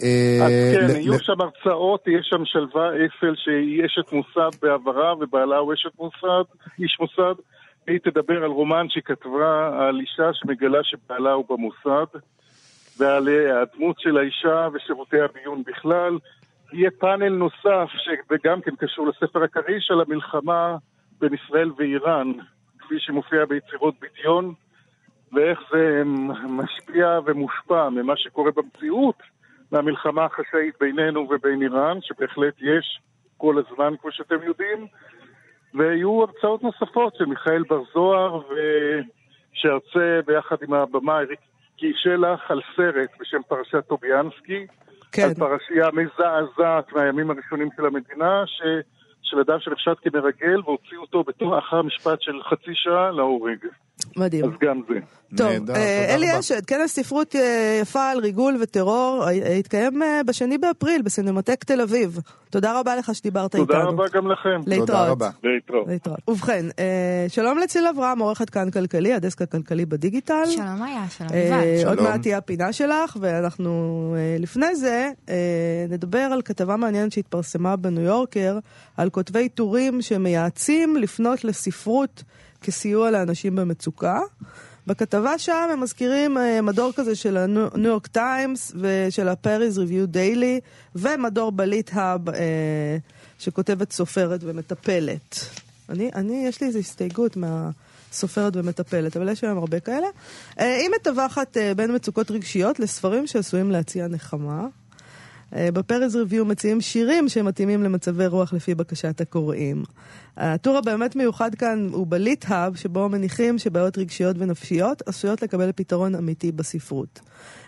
אה, אז כן, יהיו שם הרצאות, תהיה שם שלווה אפל שהיא אשת מוסד בעברה ובעלה הוא אשת מוסד, איש מוסד. היא תדבר על רומן שהיא כתבה על אישה שמגלה שבעלה הוא במוסד, ועל הדמות של האישה ושירותי הביון בכלל. יהיה פאנל נוסף, וגם כן קשור לספר הכריש, על המלחמה בין ישראל ואיראן, כפי שמופיע ביצירות בדיון, ואיך זה משפיע ומושפע ממה שקורה במציאות, מהמלחמה החשאית בינינו ובין איראן, שבהחלט יש כל הזמן, כמו שאתם יודעים, ויהיו הרצאות נוספות של מיכאל בר זוהר, שירצה ביחד עם הבמאי ריקי שלח על סרט בשם פרשת טוביאנסקי, כן. על פרשייה מזעזעת מהימים הראשונים של המדינה, ש... של אדם שנחשד כמרגל והוציאו אותו בתור אחר משפט של חצי שעה להורג. מדהים. אז גם זה. טוב, אה, אלי. אשד, כנס ספרות אה, יפה על ריגול וטרור, התקיים אה, בשני באפריל בסינמטק תל אביב. תודה רבה לך שדיברת איתנו. תודה רבה גם לכם. תודה להתראות. רבה. להתראות. להתראות. ובכן, שלום לציל אברהם, עורכת כאן כלכלי, הדסק הכלכלי בדיגיטל. שלום היה, שלום אה, יובל. עוד. מעט תהיה הפינה שלך, ואנחנו לפני זה נדבר על כתבה מעניינת שהתפרסמה בניו יורקר, על כותבי טורים שמייעצים לפנות לספרות כסיוע לאנשים במצוקה. בכתבה שם הם מזכירים אה, מדור כזה של הניו יורק טיימס ושל הפריז ריוויו דיילי, ומדור בליט האב אה, שכותבת סופרת ומטפלת. אני, אני, יש לי איזו הסתייגות מה... סופרת ומטפלת, אבל יש היום הרבה כאלה. אה, היא מטווחת אה, בין מצוקות רגשיות לספרים שעשויים להציע נחמה. אה, בפרז ריוויו מציעים שירים שמתאימים למצבי רוח לפי בקשת הקוראים. הטור הבאמת מיוחד כאן הוא ב Lit Hub, שבו מניחים שבעיות רגשיות ונפשיות עשויות לקבל פתרון אמיתי בספרות.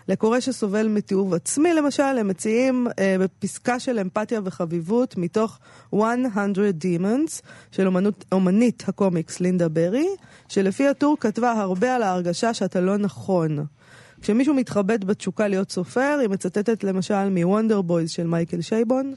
לקורא שסובל מתיעוב עצמי, למשל, הם מציעים אה, בפסקה של אמפתיה וחביבות מתוך 100 Demons של אומנות, אומנית הקומיקס לינדה ברי, שלפי הטור כתבה הרבה על ההרגשה שאתה לא נכון. כשמישהו מתחבט בתשוקה להיות סופר, היא מצטטת למשל מ Wonder Boys של מייקל שייבון.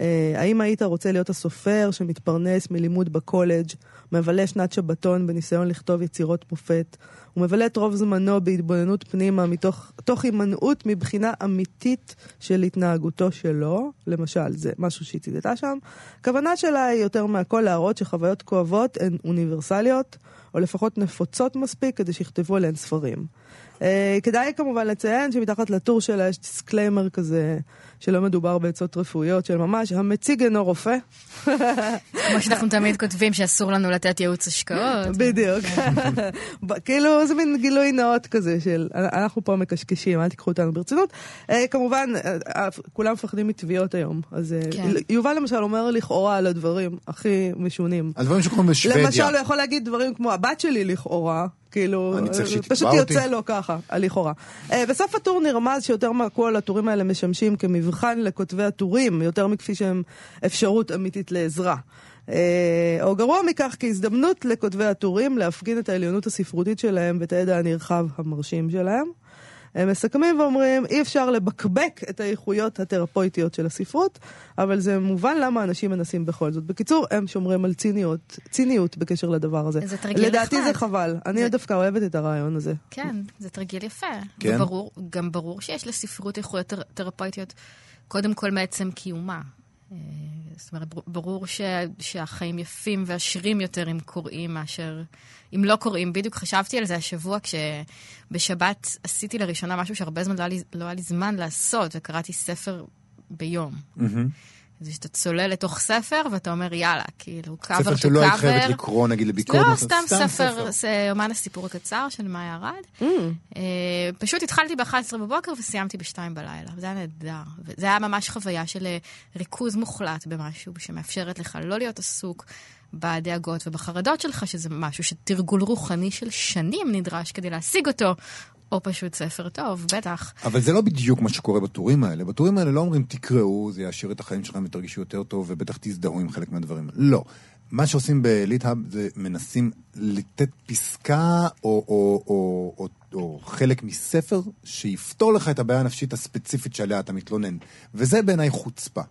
אה, האם היית רוצה להיות הסופר שמתפרנס מלימוד בקולג', מבלה שנת שבתון בניסיון לכתוב יצירות מופת, ומבלה את רוב זמנו בהתבוננות פנימה מתוך תוך הימנעות מבחינה אמיתית של התנהגותו שלו, למשל, זה משהו שהיא ציטטה שם. הכוונה שלה היא יותר מהכל להראות שחוויות כואבות הן אוניברסליות, או לפחות נפוצות מספיק כדי שיכתבו עליהן ספרים. אה, כדאי כמובן לציין שמתחת לטור שלה יש disclaimer כזה, שלא מדובר בעצות רפואיות, של ממש, המציג אינו רופא. כמו שאנחנו תמיד כותבים שאסור לנו לתת ייעוץ השקעות. בדיוק. כאילו זה מין גילוי נאות כזה של אנחנו פה מקשקשים, אל תיקחו אותנו ברצינות. אה, כמובן, אה, אה, כולם מפחדים מתביעות היום. אז אה, כן. יובל למשל אומר לכאורה על הדברים הכי משונים. הדברים שקורים בשוודיה. למשל, הוא יכול להגיד דברים כמו הבת שלי לכאורה, כאילו, אה, פשוט. יוצא לו ככה, לכאורה. אה, בסוף הטור נרמז שיותר מהכל הטורים האלה משמשים כמבחן לכותבי הטורים, יותר מכפי שהם אפשרות אמיתית לעזרה. אה, או גרוע מכך, כהזדמנות לכותבי הטורים להפגין את העליונות הספרותית שלהם ואת הידע הנרחב המרשים שלהם. הם מסכמים ואומרים, אי אפשר לבקבק את האיכויות התרפויטיות של הספרות, אבל זה מובן למה אנשים מנסים בכל זאת. בקיצור, הם שומרים על ציניות, ציניות בקשר לדבר הזה. זה תרגיל לדעתי נחמד. זה חבל. אני זה- דווקא אוהבת את הרעיון הזה. כן, זה תרגיל יפה. כן? וברור, גם ברור שיש לספרות איכויות תר- תרפויטיות, קודם כל מעצם קיומה. זאת אומרת, בר- ברור ש, שהחיים יפים ועשירים יותר אם קוראים מאשר... אם לא קוראים. בדיוק חשבתי על זה השבוע כשבשבת עשיתי לראשונה משהו שהרבה זמן לא היה לי, לא היה לי זמן לעשות, וקראתי ספר ביום. זה שאתה צולל לתוך ספר ואתה אומר, יאללה, כאילו, cover ספר to שלא היית. חייבת לקרוא, נגיד, לביקורת. לא. סתם ספר, זה אומן הסיפור הקצר של מאיה ארד. אה, פשוט התחלתי ב-11 בבוקר וסיימתי ב-2 בלילה. זה היה נהדר. זה היה ממש חוויה של אה, ריכוז מוחלט במשהו שמאפשרת לך לא להיות עסוק בדאגות ובחרדות שלך, שזה משהו שתרגול רוחני של שנים נדרש כדי להשיג אותו, או פשוט ספר טוב, בטח. אבל זה לא בדיוק מה שקורה בטורים האלה. בטורים האלה לא אומרים תקראו, זה יעשיר את החיים שלכם ותרגישו יותר טוב, ובטח תזדהו עם חלק מהדברים. לא. מה שעושים בליטהאב זה מנסים לתת פסקה או, או, או, או, או חלק מספר שיפתור לך את הבעיה הנפשית הספציפית שעליה אתה מתלונן. וזה בעיניי חוצפה.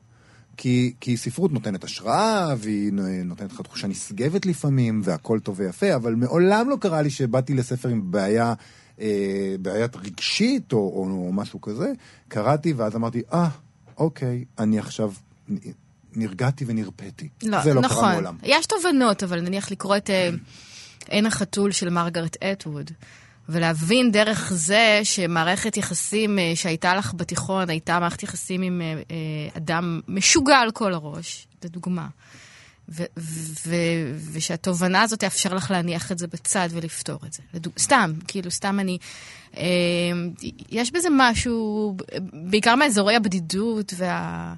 כי, כי ספרות נותנת השראה, והיא נותנת לך תחושה נשגבת לפעמים, והכל טוב ויפה, אבל מעולם לא קרה לי שבאתי לספר עם בעיה, אה, בעיית רגשית או, או, או משהו כזה, קראתי ואז אמרתי, אה, אוקיי, אני עכשיו נרגעתי ונרפאתי. לא, זה לא נכון. קרה מעולם. יש תובנות, אבל נניח לקרוא את אה, עין החתול של מרגרט אטווד, ולהבין דרך זה שמערכת יחסים אה, שהייתה לך בתיכון, הייתה מערכת יחסים עם אה, אדם משוגע על כל הראש, לדוגמה. ו- ו- ושהתובנה הזאת תאפשר לך להניח את זה בצד ולפתור את זה. לדוג... סתם, כאילו, סתם אני... אה, יש בזה משהו, בעיקר מאזורי הבדידות וה...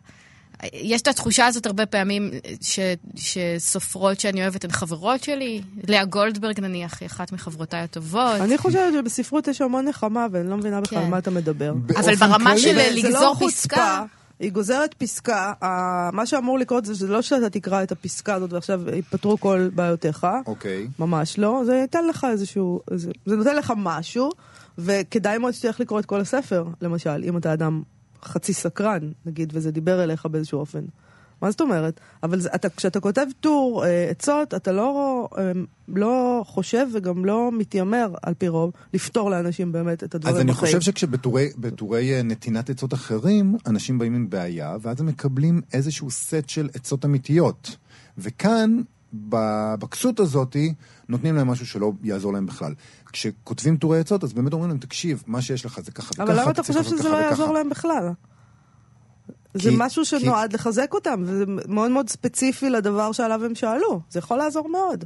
יש את התחושה הזאת הרבה פעמים ש, שסופרות שאני אוהבת הן חברות שלי. לאה גולדברג נניח היא אחת מחברותיי הטובות. אני חושבת שבספרות יש המון נחמה, ואני לא מבינה בכלל כן. מה אתה מדבר. אבל ברמה של זה לגזור לא פסקה... היא גוזרת פסקה, מה שאמור לקרות זה שזה לא שאתה תקרא את הפסקה הזאת ועכשיו ייפתרו כל בעיותיך, אוקיי. ממש לא, זה ייתן לך איזשהו, זה, זה נותן לך משהו, וכדאי מאוד שתלך לקרוא את כל הספר, למשל, אם אתה אדם חצי סקרן, נגיד, וזה דיבר אליך באיזשהו אופן. מה זאת אומרת? אבל זה, אתה, כשאתה כותב טור אה, עצות, אתה לא, אה, לא חושב וגם לא מתיימר, על פי רוב, לפתור לאנשים באמת את הדברים אז אני בחיים. חושב שכשבטורי בטורי, אה, נתינת עצות אחרים, אנשים באים עם בעיה, ואז הם מקבלים איזשהו סט של עצות אמיתיות. וכאן, בכסות הזאת, נותנים להם משהו שלא יעזור להם בכלל. כשכותבים טורי עצות, אז באמת אומרים להם, תקשיב, מה שיש לך זה ככה וככה, אבל למה אתה חושב שזה לא וככה." יעזור להם בכלל? זה כי- משהו כי- שנועד לחזק אותם, וזה מאוד מאוד ספציפי לדבר שעליו הם שאלו. זה יכול לעזור מאוד.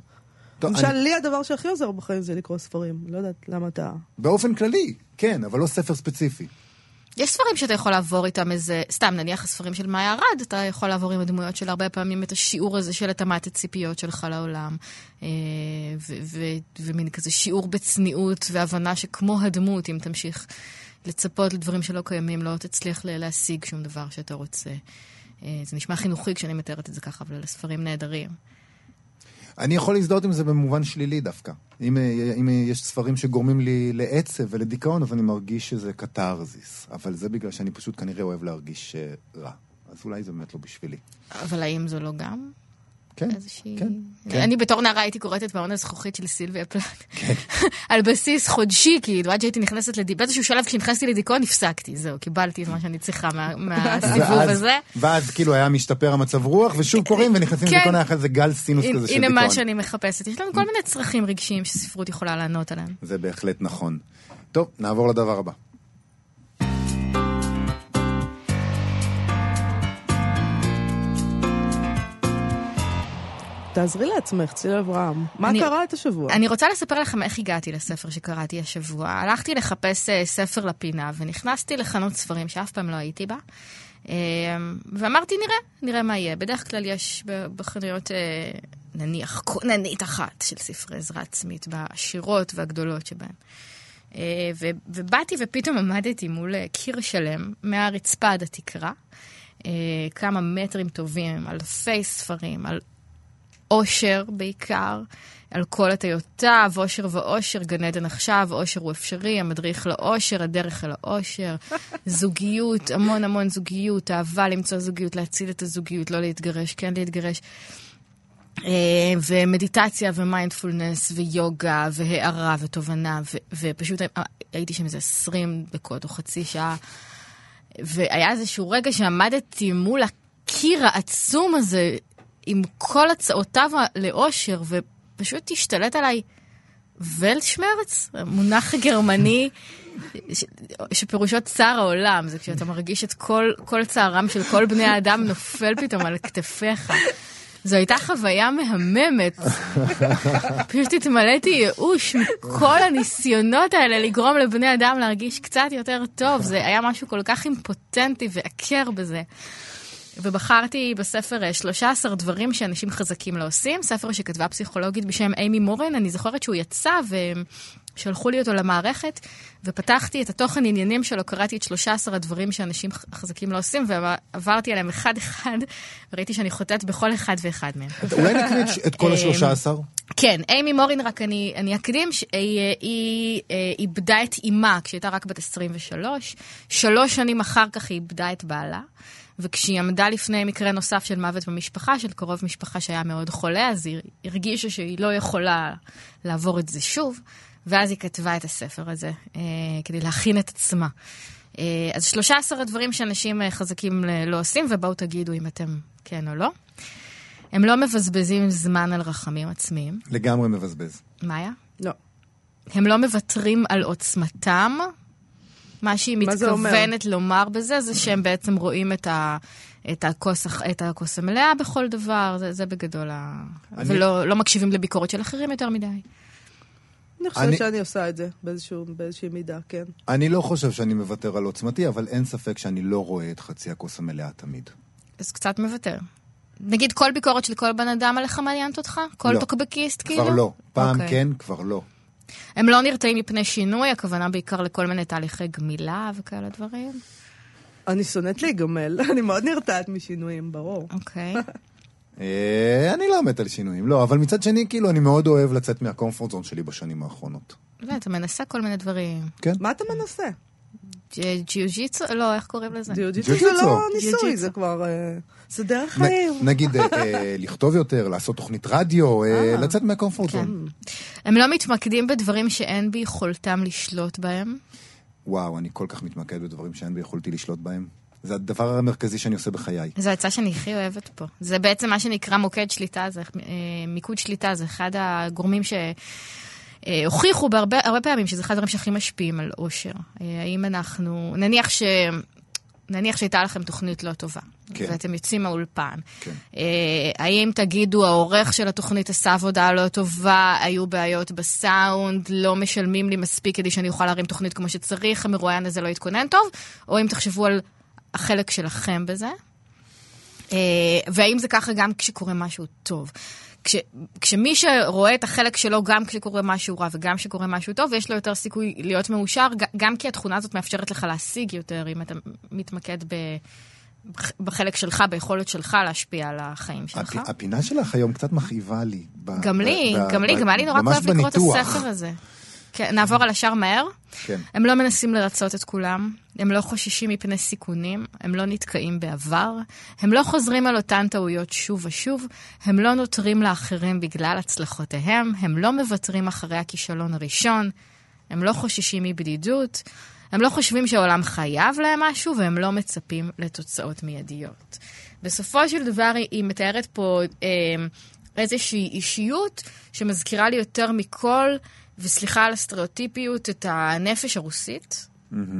טוב, למשל, אני- לי הדבר שהכי עוזר בחיים זה לקרוא ספרים. לא יודעת למה אתה... באופן כללי, כן, אבל לא ספר ספציפי. יש ספרים שאתה יכול לעבור איתם איזה, סתם נניח הספרים של מאיה ארד, אתה יכול לעבור עם הדמויות של הרבה פעמים את השיעור הזה של התאמת הציפיות שלך לעולם. אה, ומין כזה שיעור בצניעות והבנה שכמו הדמות, אם תמשיך לצפות לדברים שלא קיימים, לא תצליח להשיג שום דבר שאתה רוצה. אה, זה נשמע חינוכי כשאני מתארת את זה ככה, אבל אלה ספרים נהדרים. אני יכול להזדהות עם זה במובן שלילי דווקא. אם, אה, אם יש ספרים שגורמים לי לעצב ולדיכאון, אז אני מרגיש שזה קתרזיס. אבל זה בגלל שאני פשוט כנראה אוהב להרגיש אה, רע. אז אולי זה באמת לא בשבילי. אבל האם זו לא גם כן, איזושהי... כן, כן. אני בתור נערה הייתי קוראת את מעון הזכוכית של סילביה פלאט. על בסיס חודשי, כאילו, עד שהייתי נכנסת לדיכאון, באיזשהו שלב כשנכנסתי לדיכאון הפסקתי, זהו, קיבלתי את מה שאני צריכה מה- מהסיבוב ואז- הזה. ואז כאילו היה משתפר המצב רוח, ושוב קוראים ונכנסים כן. לדיכאון, היה איזה גל סינוס הנה- כזה של הנה דיכאון. מה שאני מחפשת. יש לנו כל מיני צרכים רגשיים שספרות יכולה לענות עליהם. זה בהחלט נכון. טוב, נעבור לדבר הבא. תעזרי לעצמך, ציל אברהם. מה אני- קרה את השבוע? אני רוצה לספר לכם איך הגעתי לספר שקראתי השבוע. הלכתי לחפש אה, ספר לפינה, ונכנסתי לחנות ספרים שאף פעם לא הייתי בה. אה, ואמרתי, נראה, נראה מה יהיה. בדרך כלל יש בחנויות, אה, נניח, כוננית אחת של ספרי עזרה עצמית, בעשירות והגדולות שבהן. ו- ובאתי ופתאום עמדתי מול אה, קיר שלם, מהרצפה עד התקרה. כמה מטרים טובים, אלפי ספרים, על אושר בעיקר, על כל הטיותיו, אושר ואושר, גן עדן עכשיו, אושר הוא אפשרי, המדריך לאושר, הדרך אל האושר, זוגיות, המון המון זוגיות, אהבה למצוא זוגיות, להציל את הזוגיות, לא להתגרש, כן להתגרש. אה, ומדיטציה ומיינדפולנס ויוגה והערה ותובנה, ו- ופשוט הייתי שם איזה 20 דקות או חצי שעה, והיה איזשהו רגע שעמדתי מול הקיר העצום הזה, עם כל הצעותיו לאושר, ופשוט השתלט עליי ולשמרץ, מונח גרמני. ש- שפירושו צער העולם, זה כשאתה מרגיש את כל, כל צערם של כל בני האדם נופל פתאום על כתפיך. זו הייתה חוויה מהממת. פשוט התמלאתי ייאוש מכל הניסיונות האלה לגרום לבני אדם להרגיש קצת יותר טוב. זה היה משהו כל כך אימפוטנטי ועקר בזה. ובחרתי בספר אה, 13 דברים שאנשים חזקים לא עושים, ספר שכתבה פסיכולוגית בשם אימי מורן, אני זוכרת שהוא יצא ושלחו לי אותו למערכת, ופתחתי את התוכן עניינים שלו, קראתי את 13 הדברים שאנשים חזקים לא עושים, ועברתי עליהם אחד-אחד, וראיתי שאני חוטאת בכל אחד ואחד מהם. אולי נקריא את- כל אה, השלושה עשר? כן, אימי מורין, רק אני, אני אקדים, שהיא היא, היא, אה, איבדה את אימה כשהייתה רק בת 23. שלוש שנים אחר כך היא איבדה את בעלה. וכשהיא עמדה לפני מקרה נוסף של מוות במשפחה, של קרוב משפחה שהיה מאוד חולה, אז היא הרגישה שהיא לא יכולה לעבור את זה שוב, ואז היא כתבה את הספר הזה, אה, כדי להכין את עצמה. אה, אז 13 הדברים שאנשים אה, חזקים ל- לא עושים, ובואו תגידו אם אתם כן או לא. הם לא מבזבזים זמן על רחמים עצמיים. לגמרי מבזבז. מאיה? לא. הם לא מוותרים על עוצמתם. מה שהיא מה? מתכוונת לומר בזה, זה שהם בעצם רואים את, ה, את, הכוס, את הכוס המלאה בכל דבר, זה, זה בגדול ה... אני- ולא לא מקשיבים לביקורת של אחרים יותר מדי. אני חושבת אני- שאני עושה את זה באיזשהו- באיזושהי מידה, כן. אני לא חושב שאני מוותר על עוצמתי, אבל אין ספק שאני לא רואה את חצי הכוס המלאה תמיד. אז קצת מוותר. נגיד כל ביקורת של כל בן אדם עליך מעניינת אותך? כל לא. טוקבקיסט כאילו? כבר לא. פעם אוקיי. כן, כבר לא. הם לא נרתעים מפני שינוי, הכוונה בעיקר לכל מיני תהליכי גמילה וכאלה דברים? אני שונאת להיגמל, אני מאוד נרתעת משינויים, ברור. אוקיי. אה, אני לא מת על שינויים, לא, אבל מצד שני, כאילו, אני מאוד אוהב לצאת מהקומפורט זון שלי בשנים האחרונות. לא, אתה מנסה כל מיני דברים. כן? מה אתה מנסה? ג'יוג'יצו? לא, איך קוראים לזה? ג'יוג'יצו זה. לא ניסוי. זה כבר... זה דרך חיים. נגיד, אה, אה, לכתוב יותר, לעשות תוכנית רדיו, אה. לצאת מהקומפורט כן. זון. הם לא מתמקדים בדברים שאין ביכולתם לשלוט בהם. וואו, אני כל כך מתמקד בדברים שאין ביכולתי לשלוט בהם. זה הדבר המרכזי שאני עושה בחיי. זו העצה שאני הכי אוהבת פה. זה בעצם מה שנקרא מוקד שליטה, זה, מיקוד שליטה, זה אחד הגורמים ש... הוכיחו בהרבה הרבה פעמים שזה אחד הדברים שהכי משפיעים על אושר. האם אנחנו, נניח ש... נניח שהייתה לכם תוכנית לא טובה, כן. ואתם יוצאים מהאולפן. כן. אה, האם תגידו, העורך של התוכנית עשה עבודה לא טובה, היו בעיות בסאונד, לא משלמים לי מספיק כדי שאני אוכל להרים תוכנית כמו שצריך, המרואיין הזה לא התכונן טוב, או אם תחשבו על החלק שלכם בזה. אה, והאם זה ככה גם כשקורה משהו טוב. כש, כשמי שרואה את החלק שלו גם כשקורה משהו רע וגם כשקורה משהו טוב, יש לו יותר סיכוי להיות מאושר, גם כי התכונה הזאת מאפשרת לך להשיג יותר, אם אתה מתמקד ב, בחלק שלך, ביכולת שלך להשפיע על החיים שלך. הפ- הפינה שלך היום קצת מכאיבה לי. ב- גם ב- לי, ב- גם לי, ב- גם היה לי נורא כואב לקרוא את. הספר הזה. כן, נעבור על השאר מהר. כן. הם לא מנסים לרצות את כולם, הם לא חוששים מפני סיכונים, הם לא נתקעים בעבר, הם לא חוזרים על אותן טעויות שוב ושוב, הם לא נותרים לאחרים בגלל הצלחותיהם, הם לא מוותרים אחרי הכישלון הראשון, הם לא חוששים מבדידות, הם לא חושבים שהעולם חייב להם משהו, והם לא מצפים לתוצאות מיידיות. בסופו של דבר היא- מתארת פה אה, איזושהי אישיות שמזכירה לי יותר מכל, וסליחה על הסטריאוטיפיות, את הנפש הרוסית.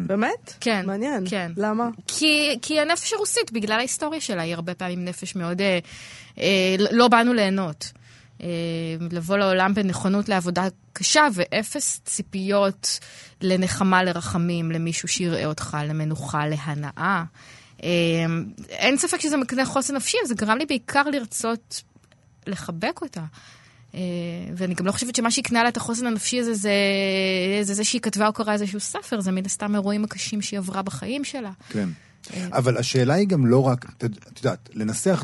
באמת? כן. מעניין. כן. למה? כי, כי הנפש הרוסית, בגלל ההיסטוריה שלה, היא הרבה פעמים נפש מאוד... אה, אה, לא באנו ליהנות. אה, לבוא לעולם בנכונות לעבודה קשה ואפס ציפיות לנחמה, לרחמים, למישהו שיראה אותך, למנוחה, להנאה. אה, אין ספק שזה מקנה חוסן נפשי, זה גרם לי בעיקר לרצות לחבק אותה. אה, ואני גם לא חושבת שמה שהקנה לה את החוסן הנפשי הזה זה, זה זה שהיא כתבה או קראה איזשהו ספר, זה מן הסתם האירועים הקשים שהיא עברה בחיים שלה. כן. אבל השאלה היא גם לא רק, את יודעת, לנסח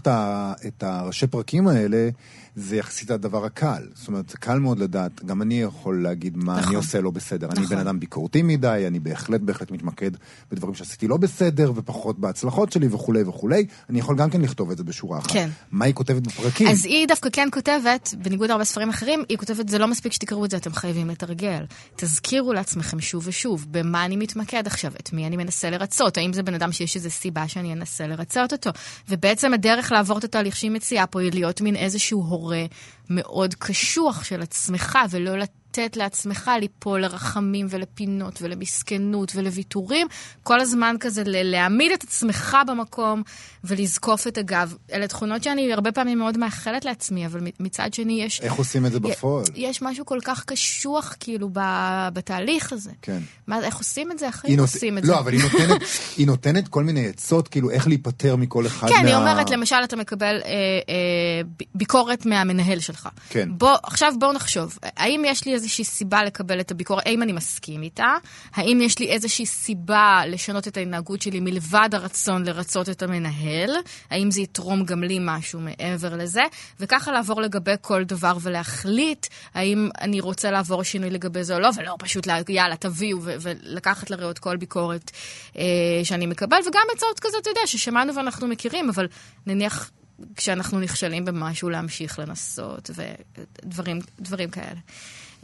את הראשי פרקים האלה, זה יחסית הדבר הקל. זאת אומרת, קל מאוד לדעת, גם אני יכול להגיד מה נכון. אני עושה לא בסדר. אני נכון. בן אדם ביקורתי מדי, אני בהחלט בהחלט מתמקד בדברים שעשיתי לא בסדר, ופחות בהצלחות שלי וכולי וכולי. אני יכול גם כן לכתוב את זה בשורה אחת. כן. מה היא כותבת בפרקים? אז היא דווקא כן כותבת, בניגוד להרבה ספרים אחרים, היא כותבת, זה לא מספיק שתקראו את זה, אתם חייבים לתרגל. תזכירו לעצמכם שוב ושוב, במה אני מתמקד עכשיו, את מי אני מנסה לרצות, האם זה בן אדם שיש איזו סיבה שאני אנסה לרצות אותו. ובעצם הדרך לעבור את התהליך שהיא מציעה פה היא להיות מין איזשהו הורה מאוד קשוח של עצמך, ולא לתת לעצמך ליפול לרחמים ולפינות ולמסכנות ולוויתורים, כל הזמן כזה להעמיד את עצמך במקום ולזקוף את הגב. אלה תכונות שאני הרבה פעמים מאוד מאחלת לעצמי, אבל מצד שני יש... איך עושים את זה בפועל? יש משהו כל כך קשוח כאילו ב- בתהליך הזה. כן. מה, איך עושים את זה? איך היא נות- עושים את לא, זה? אבל היא נותנת, היא נותנת כל מיני עצות, כאילו, איך להיפטר מכל אחד כן, מה... היא אומרת, למשל, אתה מקבל אה, אה, ביקורת מהמנהל שלך. כן. בוא, עכשיו בואו נחשוב, האם יש לי איזושהי סיבה לקבל את הביקורת, האם אני מסכים איתה? האם יש לי איזושהי סיבה לשנות את ההתנהגות שלי מלבד הרצון לרצות את המנהל? האם זה יתרום גם לי משהו מעבר לזה? וככה לעבור לגבי כל דבר ולהחליט האם אני רוצה לעבור שינוי לגבי זה או לא, ולא פשוט, לה, יאללה, תביאו, ו- ולקחת לראות כל ביקורת אה, שאני מקבל, וגם הצעות כזה, אתה יודע, ששמענו ואנחנו מכירים, אבל נניח כשאנחנו נכשלים במשהו, להמשיך לנסות, ודברים דברים כאלה.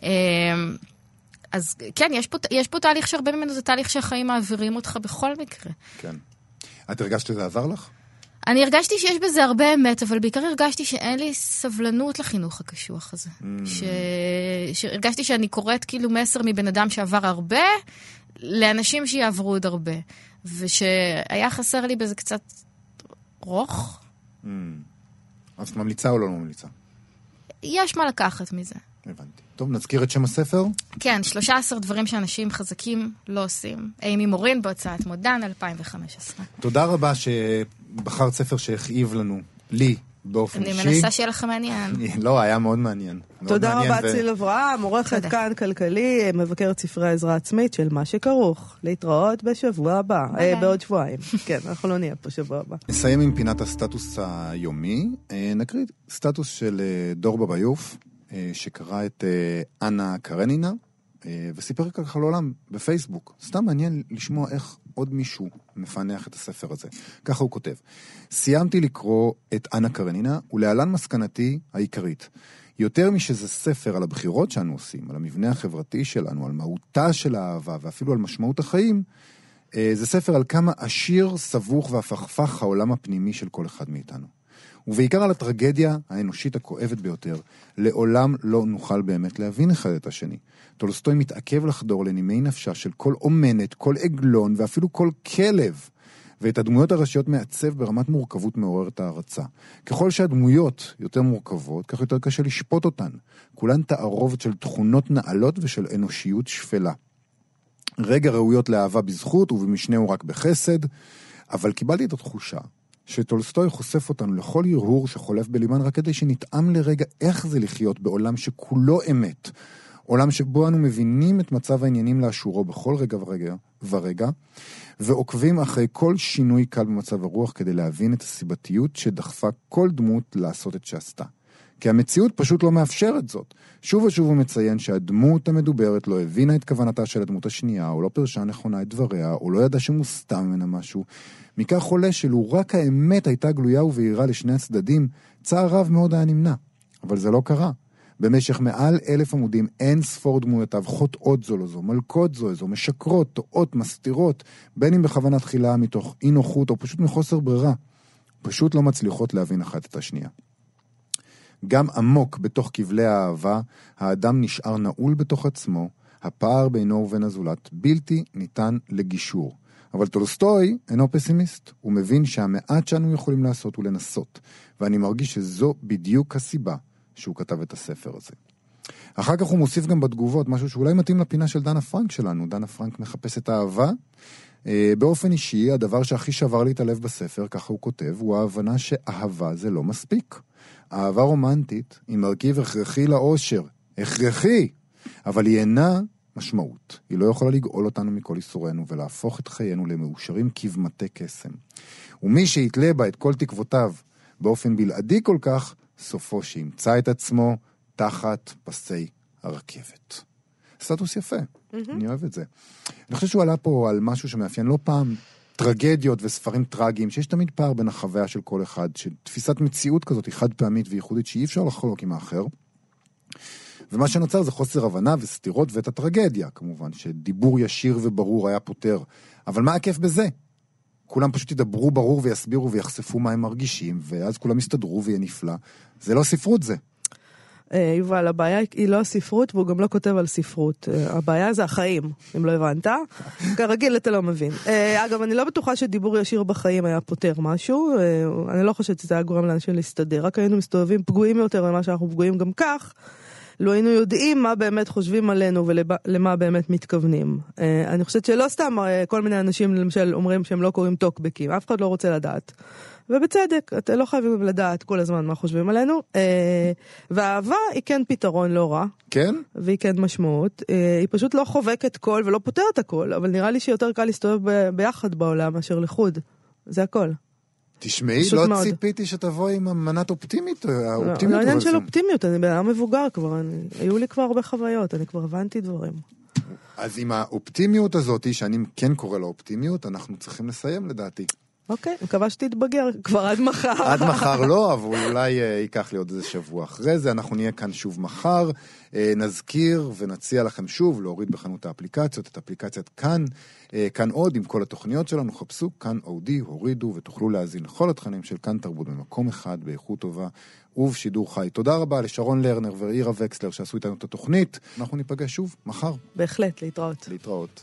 אה, אז כן, יש פה, יש פה תהליך שהרבה ממנו זה תהליך שהחיים מעבירים אותך בכל מקרה. כן. את הרגשת שזה עזר לך? אני הרגשתי שיש בזה הרבה אמת, אבל בעיקר הרגשתי שאין לי סבלנות לחינוך הקשוח הזה. Mm. ש... שהרגשתי שאני קוראת כאילו מסר מבן אדם שעבר הרבה, לאנשים שיעברו עוד הרבה. ושהיה חסר לי בזה קצת רוך. אז את ממליצה או לא ממליצה? יש מה לקחת מזה. הבנתי. טוב, נזכיר את שם הספר. כן, 13 דברים שאנשים חזקים לא עושים. אימי מורין בהוצאת מודן, 2015. תודה רבה שבחרת ספר שהכאיב לנו, לי, באופן אני אישי. מנסה שיהיה לכם מעניין. לא, היה מאוד מעניין. מאוד תודה מעניין רבה, ו- ציל אברהם, עורכת. כאן כלכלי, מבקרת ספרי עזרה עצמית של מה שכרוך. להתראות בשבוע הבא. אה, בעוד שבועיים. כן, אנחנו לא נהיה פה שבוע הבא. נסיים עם פינת הסטטוס היומי. אה, נקריא סטטוס של אה, דור בביוף, שקרא את אה, אנה קרנינה, אה, וסיפר ככה לעולם בפייסבוק. סתם מעניין לשמוע איך עוד מישהו מפענח את הספר הזה. ככה הוא כותב: סיימתי לקרוא את אנה קרנינה, ולהלן מסקנתי העיקרית. יותר משזה ספר על הבחירות שאנו עושים, על המבנה החברתי שלנו, על מהותה של האהבה ואפילו על משמעות החיים, אה, זה ספר על כמה עשיר, סבוך והפכפך העולם הפנימי של כל אחד מאיתנו. ובעיקר על הטרגדיה האנושית הכואבת ביותר, לעולם לא נוכל באמת להבין אחד את השני. טולסטוי מתעכב לחדור לנימי נפשה של כל אומנת, כל עגלון ואפילו כל כלב, ואת הדמויות הראשיות מעצב ברמת מורכבות מעוררת הערצה. ככל שהדמויות יותר מורכבות, כך יותר קשה לשפוט אותן. כולן תערובת של תכונות נעלות ושל אנושיות שפלה. רגע ראויות לאהבה בזכות ובמשנהו רק בחסד, אבל קיבלתי את התחושה שטולסטוי חושף אותנו לכל הרהור שחולף בליבן רק כדי שנטעם לרגע איך זה לחיות בעולם שכולו אמת. עולם שבו אנו מבינים את מצב העניינים לאשורו בכל רגע ורגע, ורגע, ועוקבים אחרי כל שינוי קל במצב הרוח כדי להבין את הסיבתיות שדחפה כל דמות לעשות את שעשתה. כי המציאות פשוט לא מאפשרת זאת. שוב ושוב הוא מציין שהדמות המדוברת לא הבינה את כוונתה של הדמות השנייה, או לא פירשה נכונה את דבריה, או לא ידעה שמוסתר ממנה משהו. מכך עולה שלו רק האמת הייתה גלויה ובהירה לשני הצדדים, צער רב מאוד היה נמנע. אבל זה לא קרה. במשך מעל אלף עמודים אין ספור דמויותיו חוטאות זו לזו, מלקות זו לזו, משקרות, טועות, מסתירות, בין אם בכוונה תחילה מתוך אי נוחות או פשוט מחוסר ברירה. פשוט לא מצליחות להבין אחת את השנייה. גם עמוק בתוך כבלי האהבה, האדם נשאר נעול בתוך עצמו, הפער בינו ובין הזולת בלתי ניתן לגישור. אבל טולסטוי אינו פסימיסט, הוא מבין שהמעט שאנו יכולים לעשות הוא לנסות, ואני מרגיש שזו בדיוק הסיבה שהוא כתב את הספר הזה. אחר כך הוא מוסיף גם בתגובות משהו שאולי מתאים לפינה של דנה פרנק שלנו. דנה פרנק מחפש את האהבה. אה, באופן אישי, הדבר שהכי שבר לי את הלב בספר, ככה הוא כותב, הוא ההבנה שאהבה זה לא מספיק. אהבה רומנטית היא מרכיב הכרחי לאושר. הכרחי! אבל היא אינה משמעות. היא לא יכולה לגאול אותנו מכל ייסורינו ולהפוך את חיינו למאושרים כבמטה קסם. ומי שיתלה בה את כל תקוותיו באופן בלעדי כל כך, סופו שימצא את עצמו תחת פסי הרכבת. סטטוס יפה, mm-hmm. אני אוהב את זה. אני חושב שהוא עלה פה על משהו שמאפיין לא פעם טרגדיות וספרים טרגיים, שיש תמיד פער בין החוויה של כל אחד, שתפיסת מציאות כזאת היא חד פעמית וייחודית שאי אפשר לחלוק עם האחר. ומה שנוצר זה חוסר הבנה וסתירות ואת הטרגדיה, כמובן, שדיבור ישיר וברור היה פותר. אבל מה הכיף בזה? כולם פשוט ידברו ברור ויסבירו ויחשפו מה הם מרגישים, ואז כולם יסתדרו ויהיה נפלא. זה לא ספרות זה. אה, יובל, הבעיה היא לא הספרות והוא גם לא כותב על ספרות. אה, הבעיה זה החיים, אם לא הבנת. כרגיל אתה לא מבין. אה, אגב, אני לא בטוחה שדיבור ישיר בחיים היה פותר משהו. אני לא חושבת שזה היה גורם לאנשים להסתדר, רק היינו מסתובבים פגועים יותר ממה שאנחנו פגועים גם כך. לו היינו יודעים מה באמת חושבים עלינו ולמה באמת מתכוונים. אני חושבת שלא סתם כל מיני אנשים למשל אומרים שהם לא קוראים טוקבקים, אף אחד לא רוצה לדעת. ובצדק, אתם לא חייבים לדעת כל הזמן מה חושבים עלינו. אה, והאהבה היא כן פתרון לא רע. כן? והיא כן משמעות. אה, היא פשוט לא חובקת כל ולא פותרת הכל, אבל נראה לי שיותר קל להסתובב ביחד בעולם מאשר לחוד. זה הכל. תשמעי, לא מאוד. ציפיתי שתבואי עם מנת אופטימית, האופטימיות. לא, לא עניין של אופטימיות, אני בן אדם מבוגר כבר, אני, היו לי כבר הרבה חוויות, אני כבר הבנתי דברים. אז עם האופטימיות הזאת, שאני כן קורא לה אופטימיות, אנחנו צריכים לסיים לדעתי. אוקיי, מקווה שתתבגר כבר עד מחר. עד מחר לא, אבל אולי uh, ייקח לי עוד איזה שבוע אחרי זה. אנחנו נהיה כאן שוב מחר. Uh, נזכיר ונציע לכם שוב להוריד בחנות האפליקציות, את אפליקציית כאן, uh, כאן עוד עם כל התוכניות שלנו. חפשו כאן אודי, הורידו ותוכלו להאזין לכל התכנים של כאן תרבות במקום אחד, באיכות טובה ובשידור חי. תודה רבה לשרון לרנר ואירה וקסלר שעשו איתנו את התוכנית. אנחנו ניפגש שוב מחר. בהחלט, להתראות. להתראות.